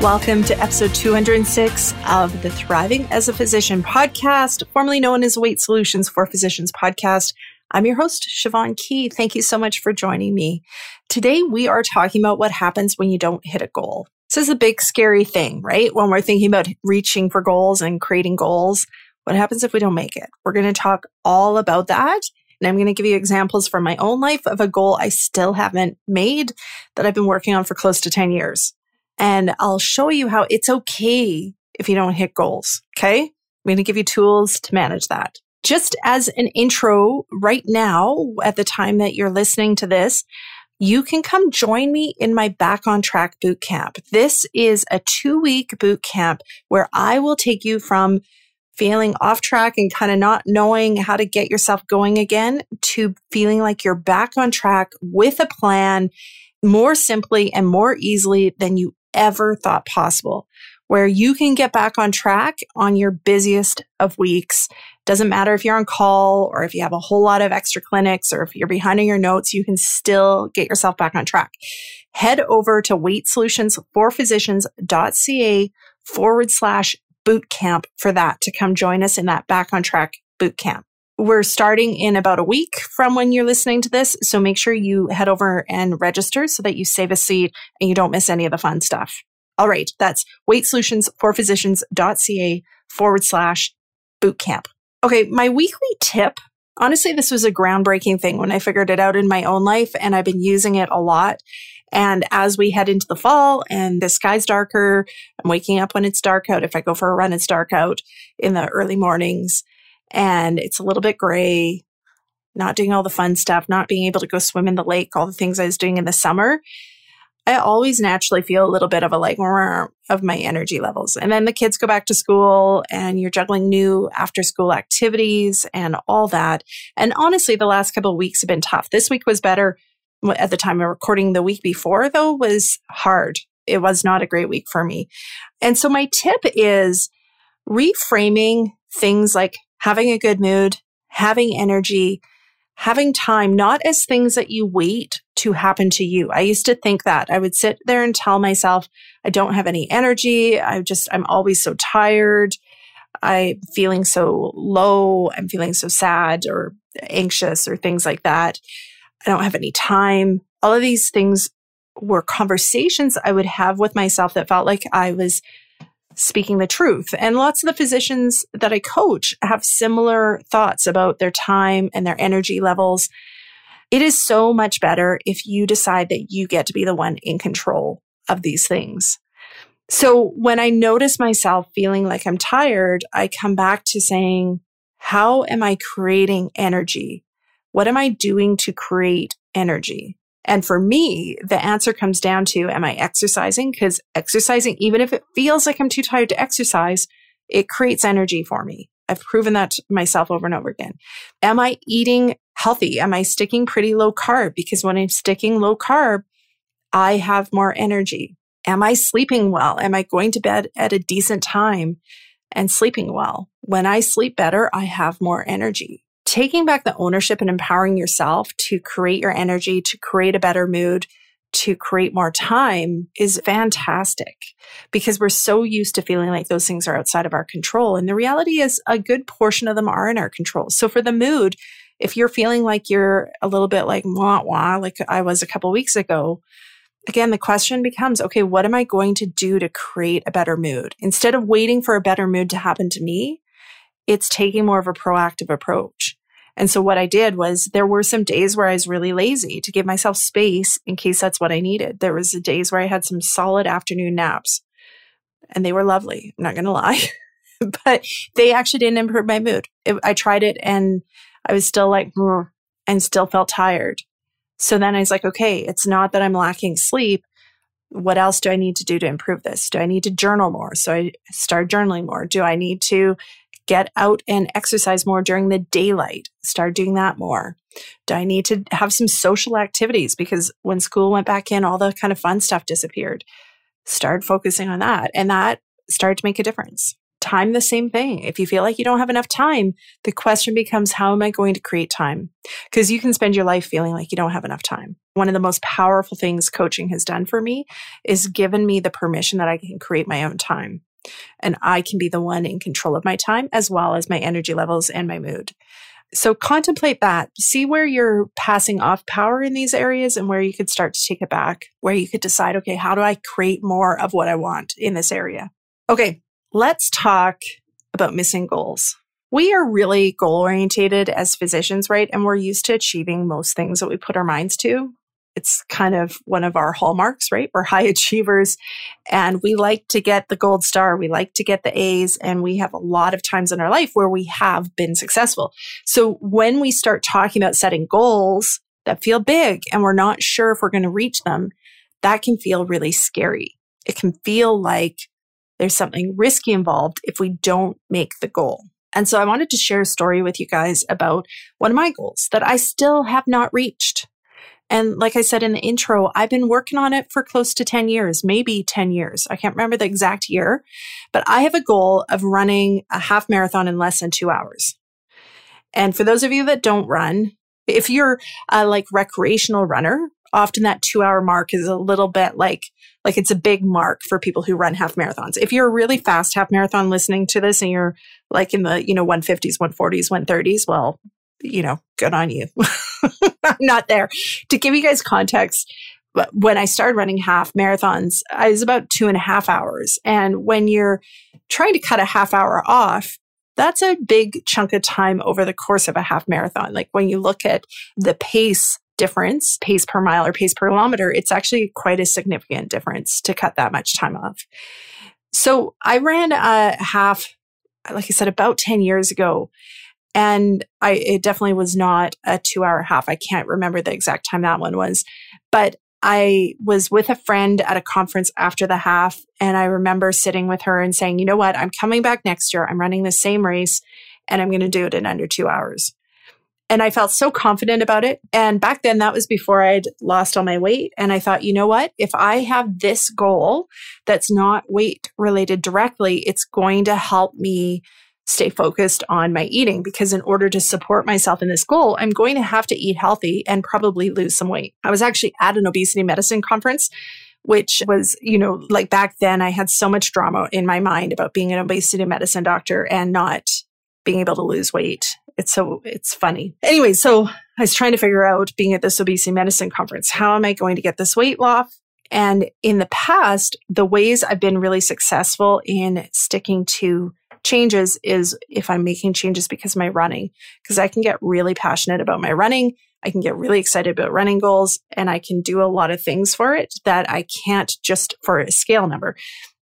Welcome to episode 206 of the Thriving as a Physician podcast, formerly known as Weight Solutions for Physicians podcast. I'm your host, Siobhan Key. Thank you so much for joining me. Today, we are talking about what happens when you don't hit a goal. This is a big, scary thing, right? When we're thinking about reaching for goals and creating goals, what happens if we don't make it? We're going to talk all about that. And I'm going to give you examples from my own life of a goal I still haven't made that I've been working on for close to 10 years. And I'll show you how it's okay if you don't hit goals. Okay. I'm going to give you tools to manage that. Just as an intro right now, at the time that you're listening to this, you can come join me in my Back on Track boot camp. This is a two week boot camp where I will take you from feeling off track and kind of not knowing how to get yourself going again to feeling like you're back on track with a plan more simply and more easily than you ever thought possible, where you can get back on track on your busiest of weeks. Doesn't matter if you're on call or if you have a whole lot of extra clinics or if you're behind on your notes, you can still get yourself back on track. Head over to weightsolutionsforphysicians.ca forward slash boot camp for that to come join us in that back on track boot camp. We're starting in about a week from when you're listening to this. So make sure you head over and register so that you save a seat and you don't miss any of the fun stuff. All right. That's weightsolutionsforphysicians.ca forward slash bootcamp. Okay. My weekly tip. Honestly, this was a groundbreaking thing when I figured it out in my own life and I've been using it a lot. And as we head into the fall and the sky's darker, I'm waking up when it's dark out. If I go for a run, it's dark out in the early mornings and it's a little bit gray, not doing all the fun stuff, not being able to go swim in the lake, all the things I was doing in the summer, I always naturally feel a little bit of a like of my energy levels. And then the kids go back to school and you're juggling new after school activities and all that. And honestly, the last couple of weeks have been tough. This week was better at the time of recording. The week before, though, was hard. It was not a great week for me. And so my tip is reframing things like having a good mood, having energy, having time, not as things that you wait to happen to you. I used to think that I would sit there and tell myself, I don't have any energy. I just, I'm always so tired. I'm feeling so low. I'm feeling so sad or anxious or things like that. I don't have any time. All of these things were conversations I would have with myself that felt like I was speaking the truth. And lots of the physicians that I coach have similar thoughts about their time and their energy levels. It is so much better if you decide that you get to be the one in control of these things. So when I notice myself feeling like I'm tired, I come back to saying, how am I creating energy? What am I doing to create energy? And for me, the answer comes down to, am I exercising? Because exercising, even if it feels like I'm too tired to exercise, it creates energy for me. I've proven that myself over and over again. Am I eating healthy? Am I sticking pretty low carb? Because when I'm sticking low carb, I have more energy. Am I sleeping well? Am I going to bed at a decent time and sleeping well? When I sleep better, I have more energy taking back the ownership and empowering yourself to create your energy, to create a better mood, to create more time is fantastic because we're so used to feeling like those things are outside of our control. And the reality is a good portion of them are in our control. So for the mood, if you're feeling like you're a little bit like wah wah, like I was a couple weeks ago, again, the question becomes okay, what am I going to do to create a better mood? Instead of waiting for a better mood to happen to me, it's taking more of a proactive approach. And so what I did was there were some days where I was really lazy to give myself space in case that's what I needed. There was days where I had some solid afternoon naps and they were lovely. I'm not going to lie, but they actually didn't improve my mood. It, I tried it and I was still like, mm. and still felt tired. So then I was like, okay, it's not that I'm lacking sleep. What else do I need to do to improve this? Do I need to journal more? So I start journaling more. Do I need to get out and exercise more during the daylight? Start doing that more. Do I need to have some social activities? Because when school went back in, all the kind of fun stuff disappeared. Start focusing on that. And that started to make a difference. Time, the same thing. If you feel like you don't have enough time, the question becomes, how am I going to create time? Because you can spend your life feeling like you don't have enough time. One of the most powerful things coaching has done for me is given me the permission that I can create my own time. And I can be the one in control of my time as well as my energy levels and my mood. So contemplate that. See where you're passing off power in these areas and where you could start to take it back, where you could decide, okay, how do I create more of what I want in this area? Okay, Let's talk about missing goals. We are really goal orientated as physicians, right? And we're used to achieving most things that we put our minds to. It's kind of one of our hallmarks, right? We're high achievers and we like to get the gold star. We like to get the A's and we have a lot of times in our life where we have been successful. So when we start talking about setting goals that feel big and we're not sure if we're going to reach them, that can feel really scary. It can feel like there's something risky involved if we don't make the goal. And so I wanted to share a story with you guys about one of my goals that I still have not reached. And like I said in the intro, I've been working on it for close to 10 years, maybe 10 years. I can't remember the exact year, but I have a goal of running a half marathon in less than two hours. And for those of you that don't run, if you're a like recreational runner, often that two hour mark is a little bit like like it's a big mark for people who run half marathons if you're a really fast half marathon listening to this and you're like in the you know 150s 140s 130s well you know good on you i'm not there to give you guys context when i started running half marathons i was about two and a half hours and when you're trying to cut a half hour off that's a big chunk of time over the course of a half marathon. Like when you look at the pace difference, pace per mile or pace per kilometer, it's actually quite a significant difference to cut that much time off. So I ran a half, like I said, about 10 years ago. And I, it definitely was not a two hour half. I can't remember the exact time that one was, but I was with a friend at a conference after the half. And I remember sitting with her and saying, you know what? I'm coming back next year. I'm running the same race and I'm going to do it in under two hours. And I felt so confident about it. And back then, that was before I'd lost all my weight. And I thought, you know what? If I have this goal that's not weight related directly, it's going to help me stay focused on my eating because in order to support myself in this goal, I'm going to have to eat healthy and probably lose some weight. I was actually at an obesity medicine conference which was, you know, like back then I had so much drama in my mind about being an obesity medicine doctor and not being able to lose weight it's so it's funny. Anyway, so I was trying to figure out being at this obesity medicine conference, how am I going to get this weight off? And in the past, the ways I've been really successful in sticking to changes is if I'm making changes because my running, because I can get really passionate about my running. I can get really excited about running goals and I can do a lot of things for it that I can't just for a scale number.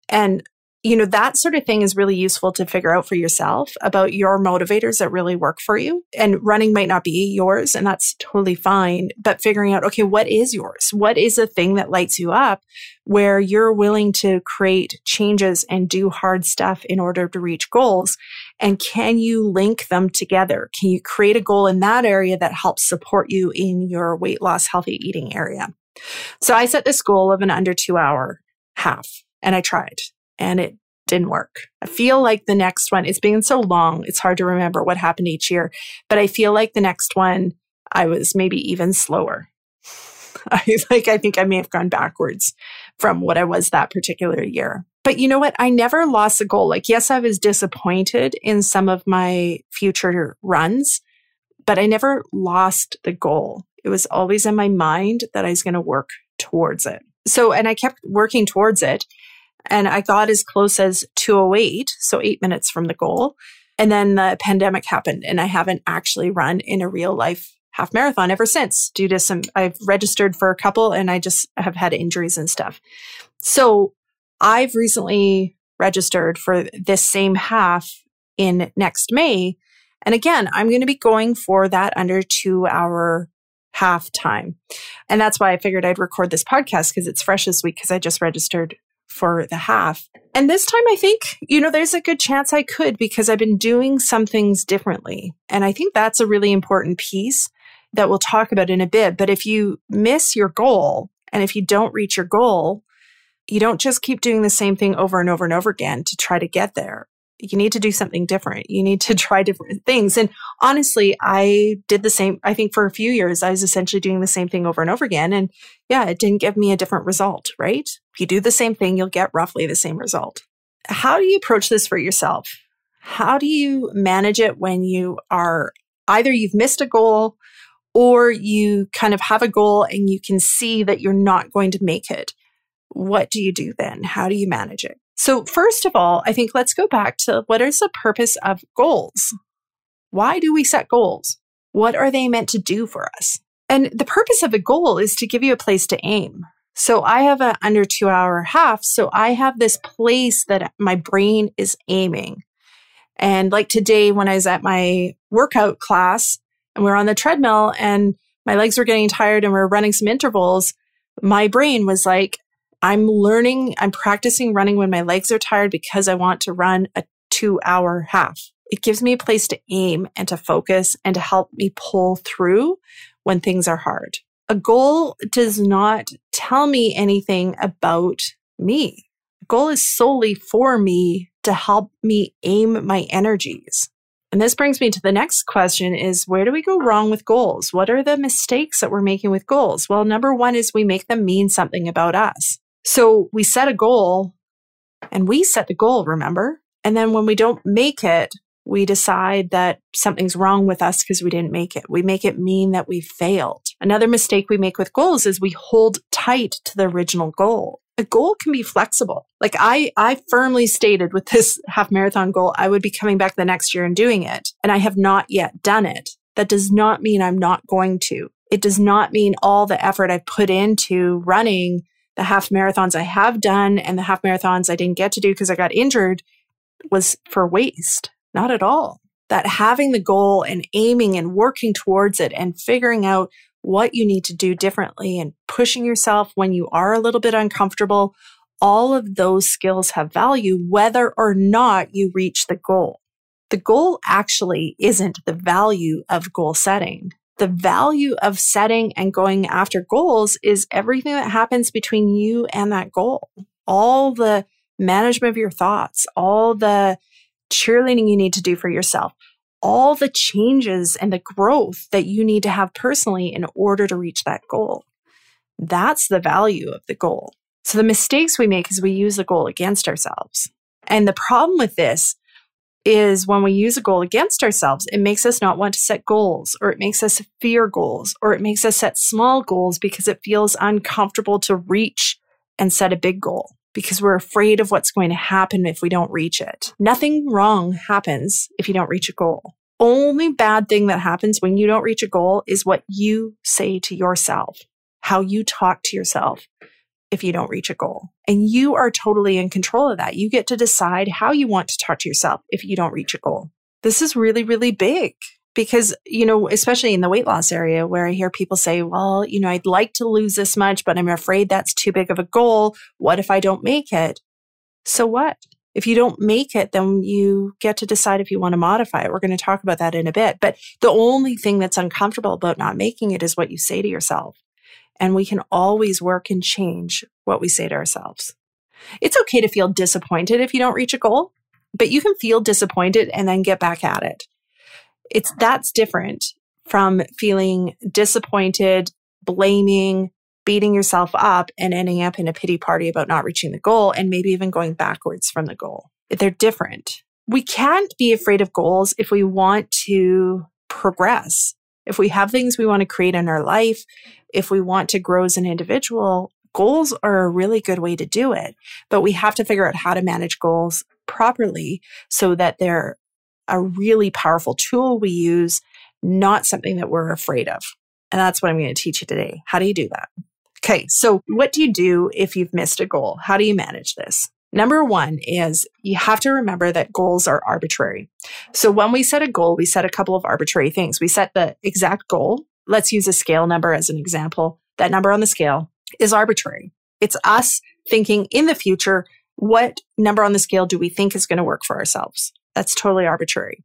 And you know, that sort of thing is really useful to figure out for yourself about your motivators that really work for you. And running might not be yours, and that's totally fine. But figuring out, okay, what is yours? What is the thing that lights you up where you're willing to create changes and do hard stuff in order to reach goals? And can you link them together? Can you create a goal in that area that helps support you in your weight loss, healthy eating area? So I set this goal of an under two hour half and I tried and it didn't work. I feel like the next one, it's been so long, it's hard to remember what happened each year, but I feel like the next one, I was maybe even slower. I like, I think I may have gone backwards from what I was that particular year. But you know what? I never lost a goal. Like, yes, I was disappointed in some of my future runs, but I never lost the goal. It was always in my mind that I was going to work towards it. So, and I kept working towards it and I got as close as 208, so eight minutes from the goal. And then the pandemic happened and I haven't actually run in a real life half marathon ever since due to some, I've registered for a couple and I just have had injuries and stuff. So I've recently registered for this same half in next May. And again, I'm going to be going for that under two hour half time. And that's why I figured I'd record this podcast because it's fresh this week because I just registered for the half. And this time I think, you know, there's a good chance I could because I've been doing some things differently. And I think that's a really important piece that we'll talk about in a bit. But if you miss your goal and if you don't reach your goal, you don't just keep doing the same thing over and over and over again to try to get there you need to do something different. You need to try different things. And honestly, I did the same. I think for a few years, I was essentially doing the same thing over and over again. And yeah, it didn't give me a different result, right? If you do the same thing, you'll get roughly the same result. How do you approach this for yourself? How do you manage it when you are either you've missed a goal or you kind of have a goal and you can see that you're not going to make it? What do you do then? How do you manage it? So, first of all, I think let's go back to what is the purpose of goals? Why do we set goals? What are they meant to do for us? And the purpose of a goal is to give you a place to aim. So I have an under two hour half. So I have this place that my brain is aiming. And like today, when I was at my workout class and we are on the treadmill and my legs were getting tired and we are running some intervals, my brain was like, I'm learning, I'm practicing running when my legs are tired because I want to run a two hour half. It gives me a place to aim and to focus and to help me pull through when things are hard. A goal does not tell me anything about me. A goal is solely for me to help me aim my energies. And this brings me to the next question is where do we go wrong with goals? What are the mistakes that we're making with goals? Well, number one is we make them mean something about us. So we set a goal and we set the goal, remember? And then when we don't make it, we decide that something's wrong with us because we didn't make it. We make it mean that we failed. Another mistake we make with goals is we hold tight to the original goal. A goal can be flexible. Like I, I firmly stated with this half marathon goal, I would be coming back the next year and doing it. And I have not yet done it. That does not mean I'm not going to. It does not mean all the effort I've put into running the half marathons I have done and the half marathons I didn't get to do because I got injured was for waste. Not at all. That having the goal and aiming and working towards it and figuring out what you need to do differently and pushing yourself when you are a little bit uncomfortable, all of those skills have value whether or not you reach the goal. The goal actually isn't the value of goal setting the value of setting and going after goals is everything that happens between you and that goal. All the management of your thoughts, all the cheerleading you need to do for yourself, all the changes and the growth that you need to have personally in order to reach that goal. That's the value of the goal. So the mistakes we make is we use the goal against ourselves. And the problem with this is when we use a goal against ourselves, it makes us not want to set goals, or it makes us fear goals, or it makes us set small goals because it feels uncomfortable to reach and set a big goal because we're afraid of what's going to happen if we don't reach it. Nothing wrong happens if you don't reach a goal. Only bad thing that happens when you don't reach a goal is what you say to yourself, how you talk to yourself, if you don't reach a goal. And you are totally in control of that. You get to decide how you want to talk to yourself if you don't reach a goal. This is really, really big because, you know, especially in the weight loss area where I hear people say, well, you know, I'd like to lose this much, but I'm afraid that's too big of a goal. What if I don't make it? So what? If you don't make it, then you get to decide if you want to modify it. We're going to talk about that in a bit. But the only thing that's uncomfortable about not making it is what you say to yourself. And we can always work and change what we say to ourselves. It's okay to feel disappointed if you don't reach a goal, but you can feel disappointed and then get back at it. It's that's different from feeling disappointed, blaming, beating yourself up and ending up in a pity party about not reaching the goal and maybe even going backwards from the goal. They're different. We can't be afraid of goals if we want to progress. If we have things we want to create in our life, if we want to grow as an individual, goals are a really good way to do it, but we have to figure out how to manage goals properly so that they're a really powerful tool we use, not something that we're afraid of. And that's what I'm going to teach you today. How do you do that? Okay. So what do you do if you've missed a goal? How do you manage this? Number one is you have to remember that goals are arbitrary. So when we set a goal, we set a couple of arbitrary things. We set the exact goal. Let's use a scale number as an example. That number on the scale is arbitrary. It's us thinking in the future, what number on the scale do we think is going to work for ourselves? That's totally arbitrary.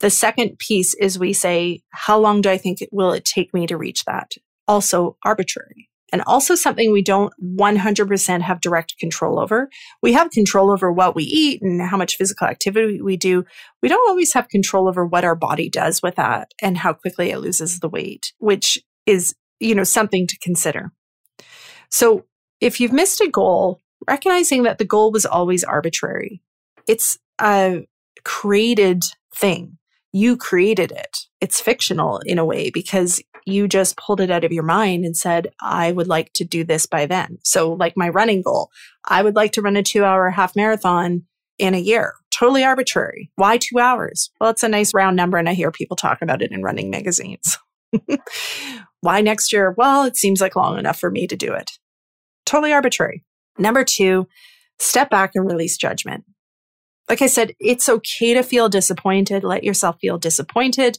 The second piece is we say, how long do I think it will it take me to reach that? Also arbitrary and also something we don't 100% have direct control over. We have control over what we eat and how much physical activity we do. We don't always have control over what our body does with that and how quickly it loses the weight, which is, you know, something to consider. So if you've missed a goal, recognizing that the goal was always arbitrary, it's a created thing. You created it. It's fictional in a way because you just pulled it out of your mind and said, I would like to do this by then. So, like my running goal, I would like to run a two hour half marathon in a year. Totally arbitrary. Why two hours? Well, it's a nice round number, and I hear people talk about it in running magazines. Why next year? Well, it seems like long enough for me to do it. Totally arbitrary. Number two, step back and release judgment. Like I said, it's okay to feel disappointed. Let yourself feel disappointed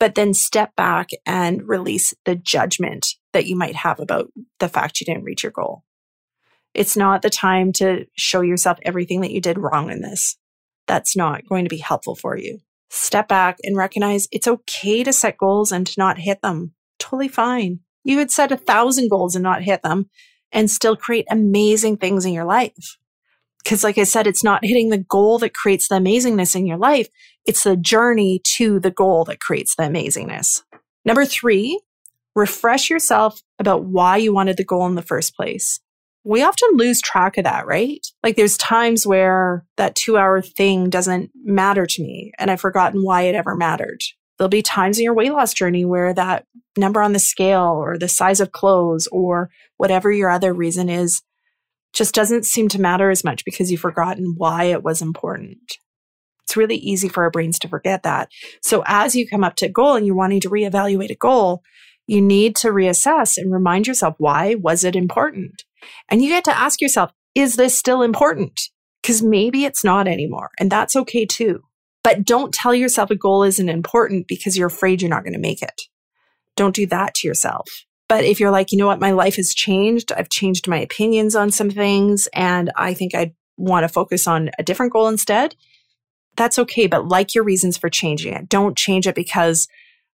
but then step back and release the judgment that you might have about the fact you didn't reach your goal. It's not the time to show yourself everything that you did wrong in this. That's not going to be helpful for you. Step back and recognize it's okay to set goals and to not hit them. Totally fine. You could set a thousand goals and not hit them and still create amazing things in your life. Because, like I said, it's not hitting the goal that creates the amazingness in your life. It's the journey to the goal that creates the amazingness. Number three, refresh yourself about why you wanted the goal in the first place. We often lose track of that, right? Like there's times where that two hour thing doesn't matter to me and I've forgotten why it ever mattered. There'll be times in your weight loss journey where that number on the scale or the size of clothes or whatever your other reason is just doesn't seem to matter as much because you've forgotten why it was important. It's really easy for our brains to forget that. So as you come up to a goal and you're wanting to reevaluate a goal, you need to reassess and remind yourself why was it important? And you get to ask yourself, is this still important? Because maybe it's not anymore. And that's okay too. But don't tell yourself a goal isn't important because you're afraid you're not going to make it. Don't do that to yourself. But if you're like, you know what, my life has changed, I've changed my opinions on some things, and I think I want to focus on a different goal instead, that's okay. But like your reasons for changing it. Don't change it because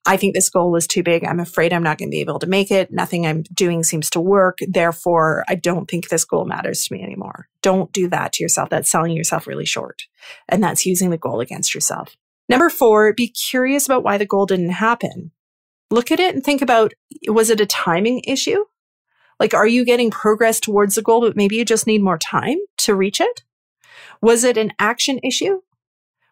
I think this goal is too big. I'm afraid I'm not going to be able to make it. Nothing I'm doing seems to work. Therefore, I don't think this goal matters to me anymore. Don't do that to yourself. That's selling yourself really short. And that's using the goal against yourself. Number four, be curious about why the goal didn't happen look at it and think about was it a timing issue? Like, are you getting progress towards the goal, but maybe you just need more time to reach it? Was it an action issue?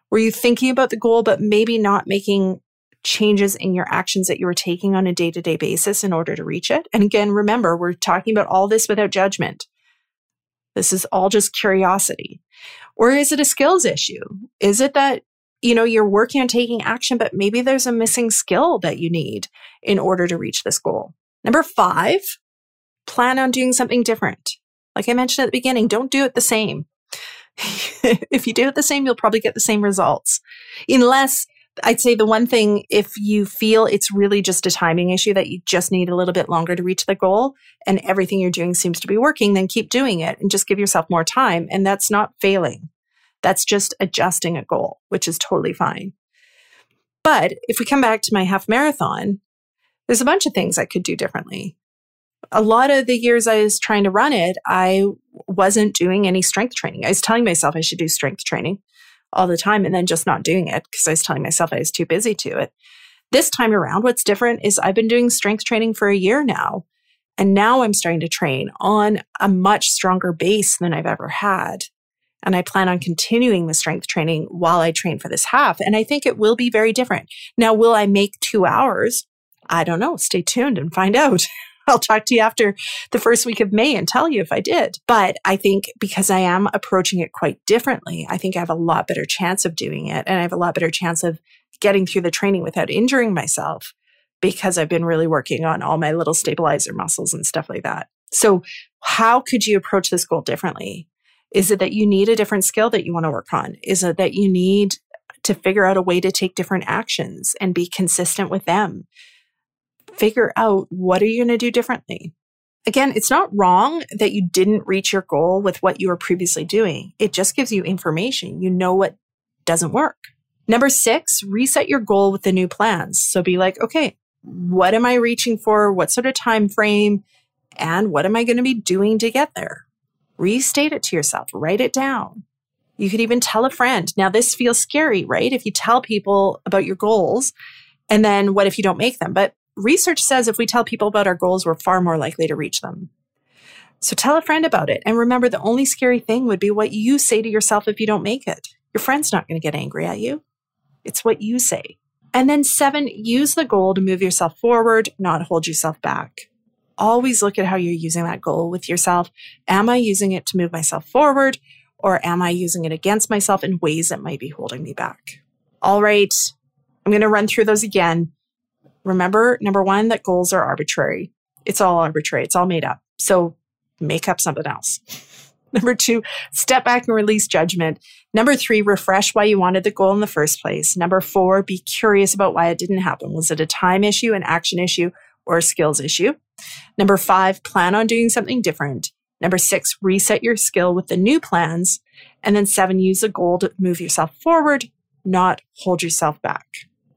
Were you thinking about the goal, but maybe not making changes in your actions that you were taking on a day to day basis in order to reach it? And again, remember, we're talking about all this without judgment. This is all just curiosity. Or is it a skills issue? Is it that you know, you're working on taking action, but maybe there's a missing skill that you need in order to reach this goal. Number five, plan on doing something different. Like I mentioned at the beginning, don't do it the same. if you do it the same, you'll probably get the same results. Unless I'd say the one thing, if you feel it's really just a timing issue that you just need a little bit longer to reach the goal and everything you're doing seems to be working, then keep doing it and just give yourself more time. And that's not failing. That's just adjusting a goal, which is totally fine. But if we come back to my half marathon, there's a bunch of things I could do differently. A lot of the years I was trying to run it, I wasn't doing any strength training. I was telling myself I should do strength training all the time and then just not doing it because I was telling myself I was too busy to it. This time around, what's different is I've been doing strength training for a year now. And now I'm starting to train on a much stronger base than I've ever had. And I plan on continuing the strength training while I train for this half. And I think it will be very different. Now, will I make two hours? I don't know. Stay tuned and find out. I'll talk to you after the first week of May and tell you if I did. But I think because I am approaching it quite differently, I think I have a lot better chance of doing it. And I have a lot better chance of getting through the training without injuring myself because I've been really working on all my little stabilizer muscles and stuff like that. So, how could you approach this goal differently? Is it that you need a different skill that you want to work on? Is it that you need to figure out a way to take different actions and be consistent with them? Figure out what are you going to do differently? Again, it's not wrong that you didn't reach your goal with what you were previously doing. It just gives you information. You know what doesn't work. Number six, reset your goal with the new plans. So be like, okay, what am I reaching for? What sort of time frame? And what am I going to be doing to get there? Restate it to yourself, write it down. You could even tell a friend. Now, this feels scary, right? If you tell people about your goals, and then what if you don't make them? But research says if we tell people about our goals, we're far more likely to reach them. So tell a friend about it. And remember, the only scary thing would be what you say to yourself if you don't make it. Your friend's not going to get angry at you. It's what you say. And then seven, use the goal to move yourself forward, not hold yourself back. Always look at how you're using that goal with yourself. Am I using it to move myself forward or am I using it against myself in ways that might be holding me back? All right. I'm going to run through those again. Remember, number one, that goals are arbitrary. It's all arbitrary. It's all made up. So make up something else. Number two, step back and release judgment. Number three, refresh why you wanted the goal in the first place. Number four, be curious about why it didn't happen. Was it a time issue, an action issue, or a skills issue? Number five, plan on doing something different. Number six, reset your skill with the new plans. And then seven, use a goal to move yourself forward, not hold yourself back.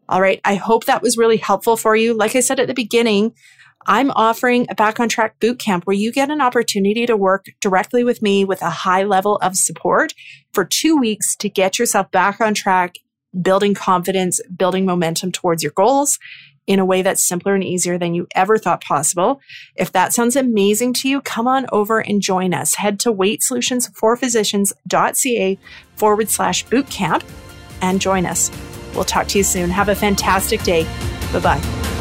All right. I hope that was really helpful for you. Like I said at the beginning, I'm offering a back on track boot camp where you get an opportunity to work directly with me with a high level of support for two weeks to get yourself back on track, building confidence, building momentum towards your goals in a way that's simpler and easier than you ever thought possible. If that sounds amazing to you, come on over and join us. Head to weightsolutionsforphysicians.ca forward slash bootcamp and join us. We'll talk to you soon. Have a fantastic day. Bye bye.